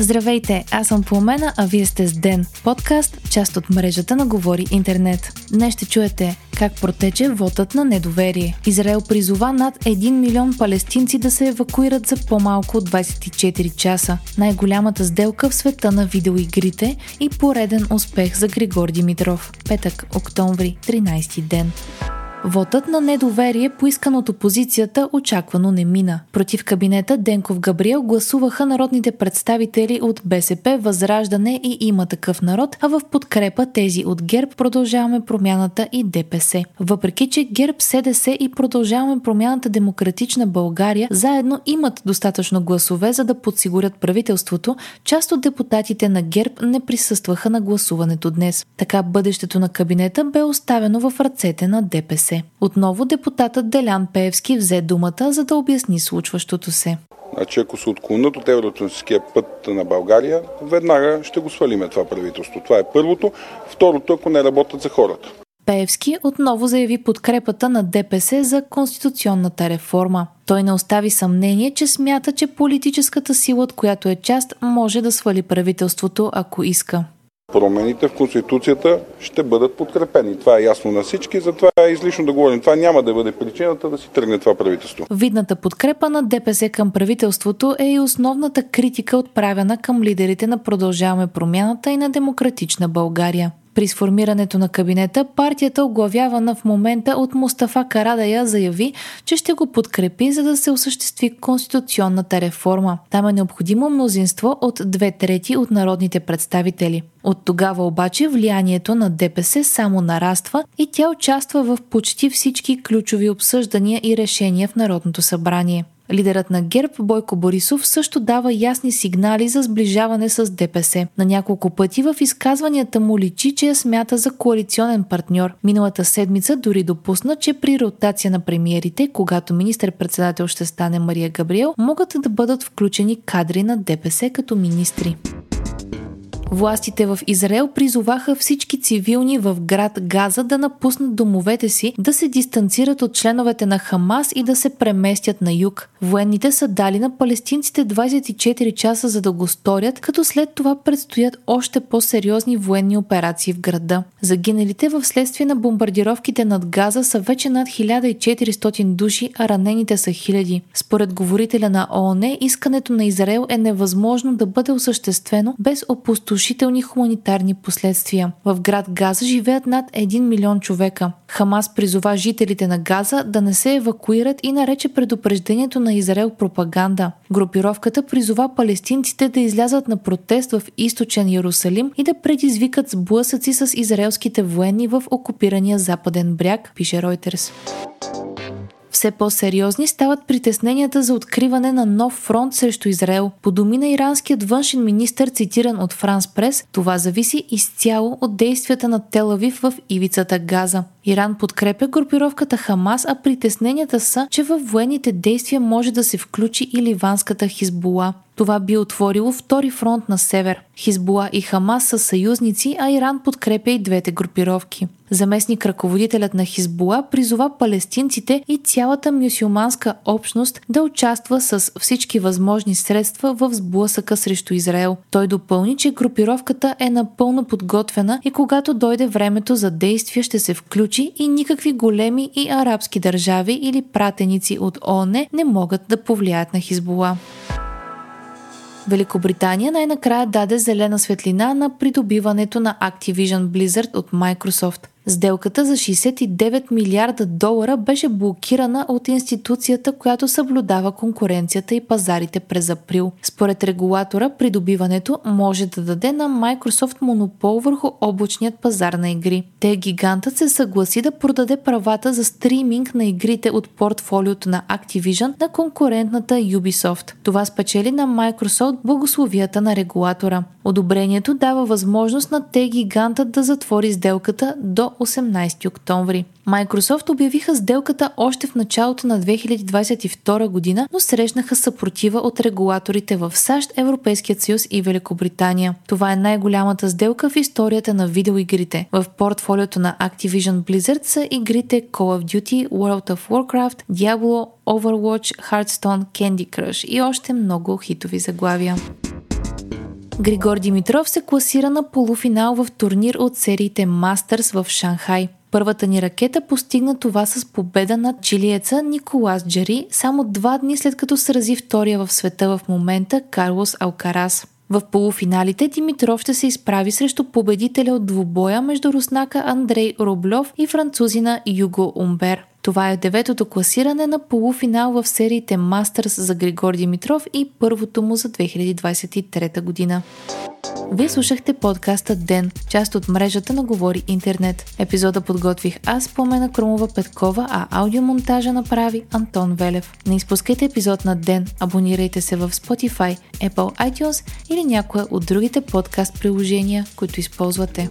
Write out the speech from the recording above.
Здравейте, аз съм Пламена, а вие сте с Ден, подкаст, част от мрежата на Говори Интернет. Днес ще чуете как протече вотът на недоверие. Израел призова над 1 милион палестинци да се евакуират за по-малко от 24 часа. Най-голямата сделка в света на видеоигрите и пореден успех за Григор Димитров. Петък, октомври, 13 ден. Вотът на недоверие, поискан от опозицията, очаквано не мина. Против кабинета Денков Габриел гласуваха народните представители от БСП, Възраждане и има такъв народ, а в подкрепа тези от ГЕРБ продължаваме промяната и ДПС. Въпреки, че ГЕРБ, СДС и продължаваме промяната Демократична България заедно имат достатъчно гласове, за да подсигурят правителството, част от депутатите на ГЕРБ не присъстваха на гласуването днес. Така бъдещето на кабинета бе оставено в ръцете на ДПС. Отново депутатът Делян Пеевски взе думата, за да обясни случващото се. Значи ако се отклонят от евроатлантическия път на България, веднага ще го свалиме това правителство. Това е първото. Второто, ако не работят за хората. Пеевски отново заяви подкрепата на ДПС за конституционната реформа. Той не остави съмнение, че смята, че политическата сила, от която е част, може да свали правителството, ако иска. Промените в Конституцията ще бъдат подкрепени. Това е ясно на всички, затова е излишно да говорим. Това няма да бъде причината да си тръгне това правителство. Видната подкрепа на ДПС към правителството е и основната критика отправена към лидерите на Продължаваме промяната и на Демократична България. При сформирането на кабинета партията, оглавявана в момента от Мустафа Карадая, заяви, че ще го подкрепи, за да се осъществи конституционната реформа. Там е необходимо мнозинство от две трети от народните представители. От тогава обаче влиянието на ДПС само нараства и тя участва в почти всички ключови обсъждания и решения в Народното събрание. Лидерът на ГЕРБ Бойко Борисов също дава ясни сигнали за сближаване с ДПС. На няколко пъти в изказванията му личи, че я смята за коалиционен партньор. Миналата седмица дори допусна, че при ротация на премиерите, когато министър-председател ще стане Мария Габриел, могат да бъдат включени кадри на ДПС като министри. Властите в Израел призоваха всички цивилни в град Газа да напуснат домовете си, да се дистанцират от членовете на Хамас и да се преместят на юг. Военните са дали на палестинците 24 часа за да го сторят, като след това предстоят още по-сериозни военни операции в града. Загиналите в следствие на бомбардировките над Газа са вече над 1400 души, а ранените са хиляди. Според говорителя на ООН, искането на Израел е невъзможно да бъде осъществено без опустошение разрушителни хуманитарни последствия. В град Газа живеят над 1 милион човека. Хамас призова жителите на Газа да не се евакуират и нарече предупреждението на Израел пропаганда. Групировката призова палестинците да излязат на протест в източен Иерусалим и да предизвикат сблъсъци с израелските военни в окупирания западен бряг, пише Reuters. Все по-сериозни стават притесненията за откриване на нов фронт срещу Израел. По думи на иранският външен министр, цитиран от Франс Прес, това зависи изцяло от действията на Телавив в ивицата Газа. Иран подкрепя групировката Хамас, а притесненията са, че във военните действия може да се включи и ливанската Хизбула. Това би отворило втори фронт на север. Хизбула и Хамас са съюзници, а Иран подкрепя и двете групировки. Заместник ръководителят на Хизбула призова палестинците и цялата мюсюлманска общност да участва с всички възможни средства в сблъсъка срещу Израел. Той допълни, че групировката е напълно подготвена и когато дойде времето за действие ще се включи и никакви големи и арабски държави или пратеници от ООН не могат да повлияят на Хизбула. Великобритания най-накрая даде зелена светлина на придобиването на Activision Blizzard от Microsoft. Сделката за 69 милиарда долара беше блокирана от институцията, която съблюдава конкуренцията и пазарите през април. Според регулатора, придобиването може да даде на Microsoft монопол върху облачният пазар на игри. Те гигантът се съгласи да продаде правата за стриминг на игрите от портфолиото на Activision на конкурентната Ubisoft. Това спечели на Microsoft благословията на регулатора. Одобрението дава възможност на те гигантът да затвори сделката до 18 октомври. Microsoft обявиха сделката още в началото на 2022 година, но срещнаха съпротива от регулаторите в САЩ, Европейският съюз и Великобритания. Това е най-голямата сделка в историята на видеоигрите. В портфолиото на Activision Blizzard са игрите Call of Duty, World of Warcraft, Diablo, Overwatch, Hearthstone, Candy Crush и още много хитови заглавия. Григор Димитров се класира на полуфинал в турнир от сериите Мастърс в Шанхай. Първата ни ракета постигна това с победа над чилиеца Николас Джари само два дни след като срази втория в света в момента Карлос Алкарас. В полуфиналите Димитров ще се изправи срещу победителя от двубоя между руснака Андрей Рублев и французина Юго Умбер. Това е деветото класиране на полуфинал в сериите Мастърс за Григор Димитров и първото му за 2023 година. Вие слушахте подкаста Ден, част от мрежата на Говори Интернет. Епизода подготвих аз, Пламена Крумова Петкова, а аудиомонтажа направи Антон Велев. Не изпускайте епизод на Ден, абонирайте се в Spotify, Apple iTunes или някоя от другите подкаст приложения, които използвате.